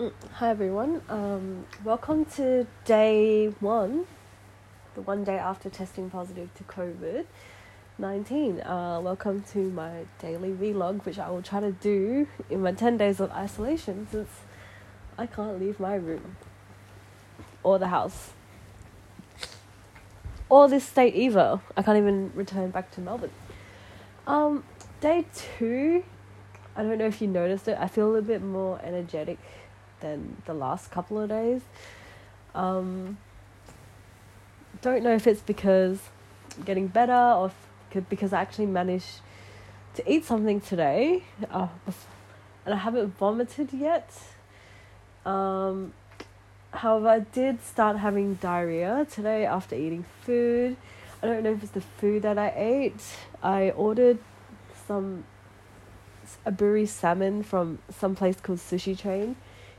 Mm, Hi everyone. Um, welcome to day one, the one day after testing positive to COVID nineteen. Uh, welcome to my daily vlog, which I will try to do in my ten days of isolation since I can't leave my room or the house or this state either. I can't even return back to Melbourne. Um, day two. I don't know if you noticed it. I feel a little bit more energetic than the last couple of days. Um, don't know if it's because I'm getting better or if, because I actually managed to eat something today, uh, and I haven't vomited yet. Um, however, I did start having diarrhea today after eating food. I don't know if it's the food that I ate. I ordered some aburi salmon from some place called Sushi Train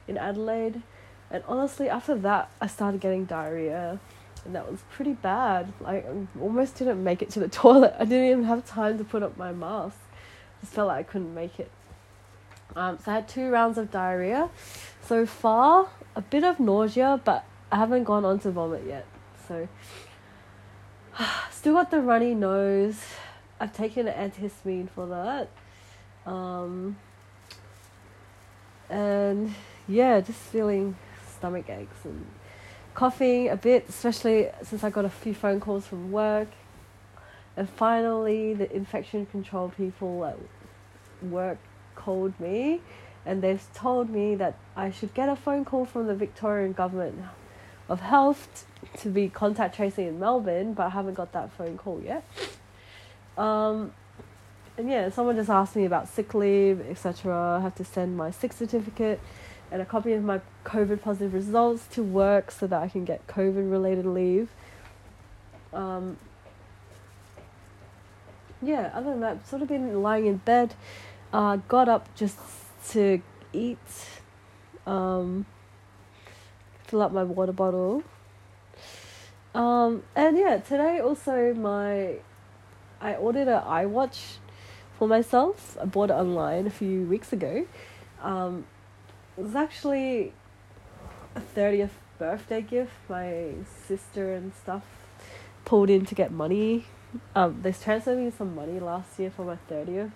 in Adelaide. And honestly, after that, I started getting diarrhea. And that was pretty bad. Like, I almost didn't make it to the toilet. I didn't even have time to put up my mask. Just felt like I couldn't make it. Um, so I had two rounds of diarrhea. So far, a bit of nausea, but I haven't gone on to vomit yet. So, still got the runny nose. I've taken an antihistamine for that. Um, and yeah, just feeling stomach aches and coughing a bit, especially since I got a few phone calls from work. And finally, the infection control people at work called me and they've told me that I should get a phone call from the Victorian Government of Health to be contact tracing in Melbourne, but I haven't got that phone call yet. Um, and yeah, someone just asked me about sick leave, etc. I have to send my sick certificate and a copy of my COVID positive results to work so that I can get COVID related leave. Um, yeah, other than that, sort of been lying in bed. Uh, got up just to eat, um, fill up my water bottle. Um, and yeah, today also my I ordered an iWatch for myself. I bought it online a few weeks ago. Um, it was actually a 30th birthday gift. My sister and stuff pulled in to get money. Um, they transferred me some money last year for my 30th.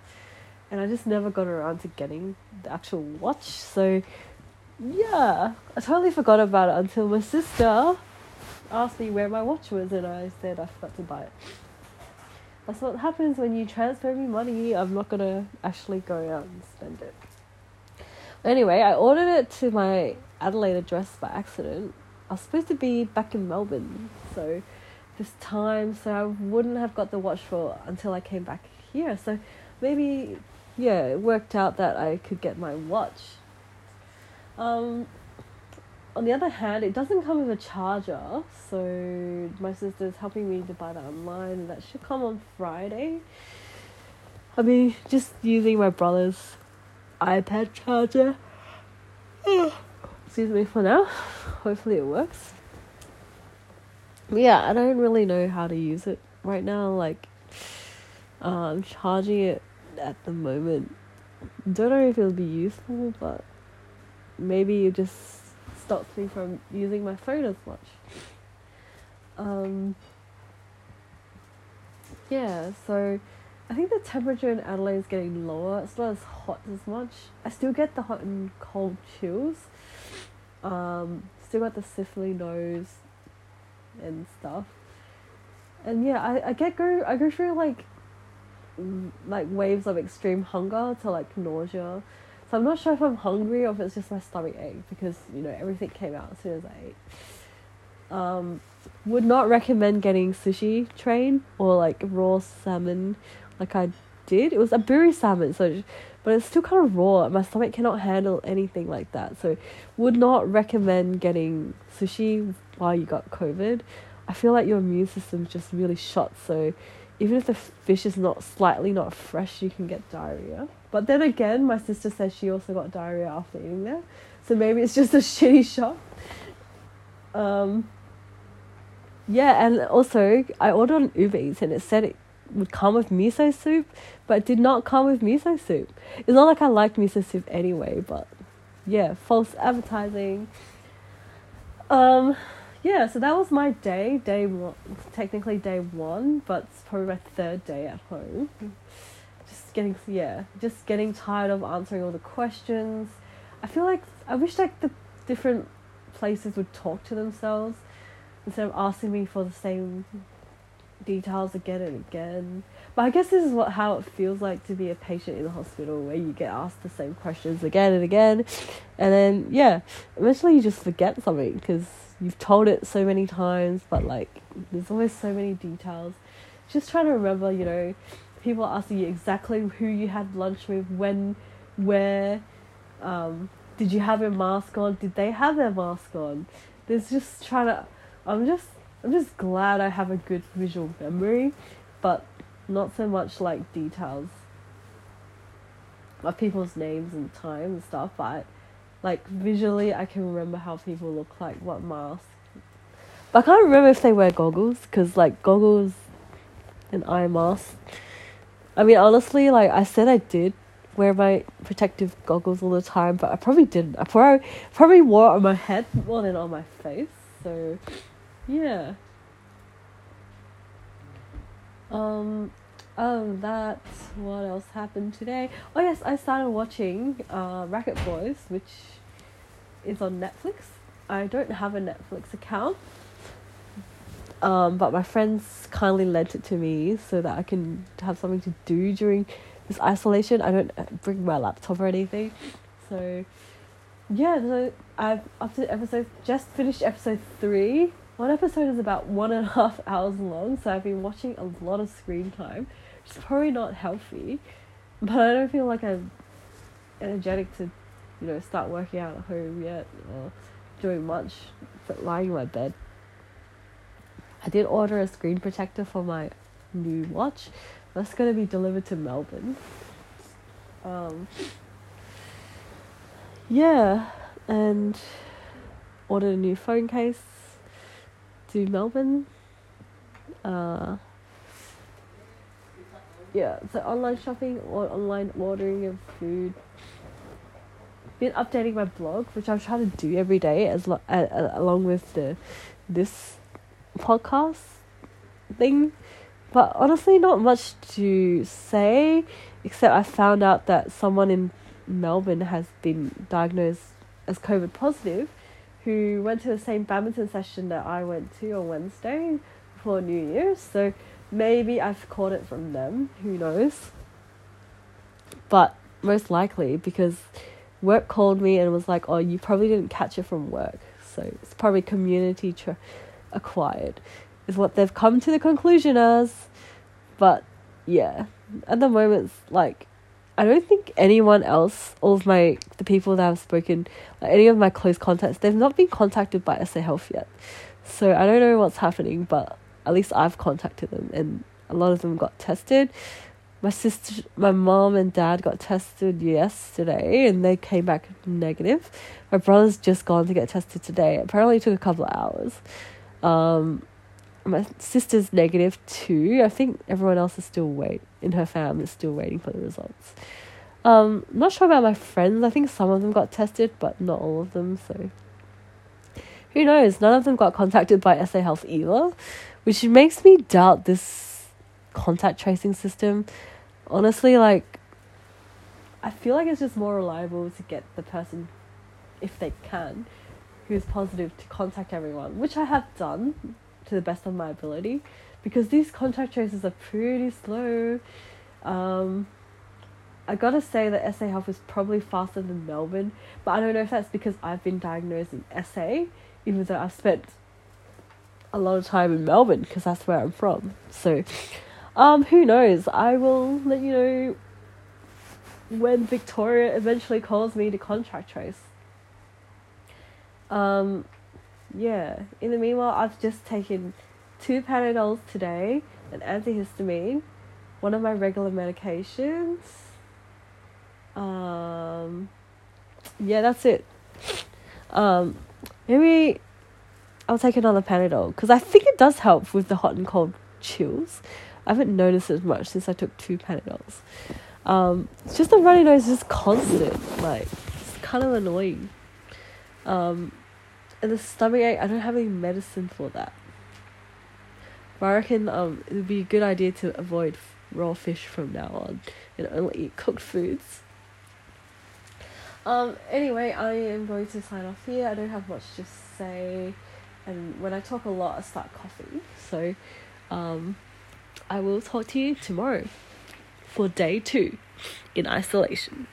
And I just never got around to getting the actual watch. So, yeah, I totally forgot about it until my sister asked me where my watch was, and I said I forgot to buy it. That's what happens when you transfer me money. I'm not gonna actually go out and spend it. Anyway, I ordered it to my Adelaide address by accident. I was supposed to be back in Melbourne, so this time, so I wouldn't have got the watch for until I came back here. So maybe, yeah, it worked out that I could get my watch. Um, on the other hand, it doesn't come with a charger, so my sister's helping me to buy that online, that should come on Friday. I mean, just using my brother's iPad charger. Excuse me for now. Hopefully, it works. Yeah, I don't really know how to use it right now. Like, uh, I'm charging it at the moment. Don't know if it'll be useful, but maybe it just stops me from using my phone as much. Um, yeah, so I think the temperature in Adelaide is getting lower. It's not as hot as much. I still get the hot and cold chills. Um, still got the sniffly nose and stuff. And yeah, I, I get go I go through like like waves of extreme hunger to like nausea. So I'm not sure if I'm hungry or if it's just my stomach ache because you know everything came out as soon as I ate. Um, would not recommend getting sushi train or like raw salmon like I did. It was a aburi salmon, so but it's still kind of raw. My stomach cannot handle anything like that. So would not recommend getting sushi while you got COVID. I feel like your immune system's just really shot. So even if the fish is not slightly not fresh, you can get diarrhea. But then again, my sister says she also got diarrhea after eating there. So maybe it's just a shitty shop. Um, yeah, and also I ordered on Uber Eats and it said it would come with miso soup, but did not come with miso soup. It's not like I liked miso soup anyway, but yeah, false advertising. Um, yeah, so that was my day, day one, technically day one, but it's probably my third day at home. Just getting, yeah, just getting tired of answering all the questions. I feel like I wish like the different places would talk to themselves instead of asking me for the same details again and again. But I guess this is what how it feels like to be a patient in the hospital, where you get asked the same questions again and again, and then yeah, eventually you just forget something because you've told it so many times. But like, there's always so many details. Just trying to remember, you know, people asking you exactly who you had lunch with, when, where, um, did you have your mask on? Did they have their mask on? There's just trying to. I'm just I'm just glad I have a good visual memory, but not so much like details of people's names and time and stuff, but like visually I can remember how people look like, what mask. But I can't remember if they wear goggles, because like goggles and eye mask. I mean, honestly, like I said I did wear my protective goggles all the time, but I probably didn't. I probably, probably wore it on my head more than on my face, so yeah. Um, Oh, that's what else happened today. Oh yes, I started watching uh, Racket Boys, which is on Netflix. I don't have a Netflix account, um, but my friends kindly lent it to me so that I can have something to do during this isolation. I don't bring my laptop or anything, so yeah. So I've up to episode just finished episode three. One episode is about one and a half hours long, so I've been watching a lot of screen time it's probably not healthy, but I don't feel like I'm energetic to, you know, start working out at home yet or doing much but lying in my bed. I did order a screen protector for my new watch. That's gonna be delivered to Melbourne. Um, yeah, and ordered a new phone case to Melbourne. Uh, yeah, so online shopping or online ordering of food. Been updating my blog, which I'm trying to do every day, as lo- uh, uh, along with the this podcast thing. But honestly, not much to say, except I found out that someone in Melbourne has been diagnosed as COVID positive, who went to the same badminton session that I went to on Wednesday before New Year's. So Maybe I've caught it from them, who knows? But most likely because work called me and was like, oh, you probably didn't catch it from work. So it's probably community acquired, is what they've come to the conclusion as. But yeah, at the moment, like, I don't think anyone else, all of my, the people that I've spoken, like any of my close contacts, they've not been contacted by SA Health yet. So I don't know what's happening, but at least I've contacted them and a lot of them got tested. My sister, my mom and dad got tested yesterday and they came back negative. My brother's just gone to get tested today. Apparently, it took a couple of hours. Um, my sister's negative too. I think everyone else is still wait in her family is still waiting for the results. Um, not sure about my friends. I think some of them got tested, but not all of them. So who knows? None of them got contacted by SA Health either, which makes me doubt this contact tracing system. Honestly, like, I feel like it's just more reliable to get the person, if they can, who's positive to contact everyone, which I have done to the best of my ability, because these contact traces are pretty slow. Um, I gotta say that SA Health is probably faster than Melbourne, but I don't know if that's because I've been diagnosed in SA, even though I've spent a lot of time in Melbourne because that's where I'm from. So, um, who knows? I will let you know when Victoria eventually calls me to contract trace. Um, yeah. In the meanwhile, I've just taken two Panadols today, an antihistamine, one of my regular medications. Um, yeah, that's it. Um, maybe I'll take another Panadol because I think it does help with the hot and cold chills. I haven't noticed as much since I took two Panadols. Um, it's just the runny nose is just constant. Like, it's kind of annoying. Um, and the stomach ache, I don't have any medicine for that. But I reckon um, it would be a good idea to avoid raw fish from now on and only eat cooked foods. Um, anyway, I am going to sign off here. I don't have much to say, and when I talk a lot, I start coughing. So, um, I will talk to you tomorrow for day two in isolation.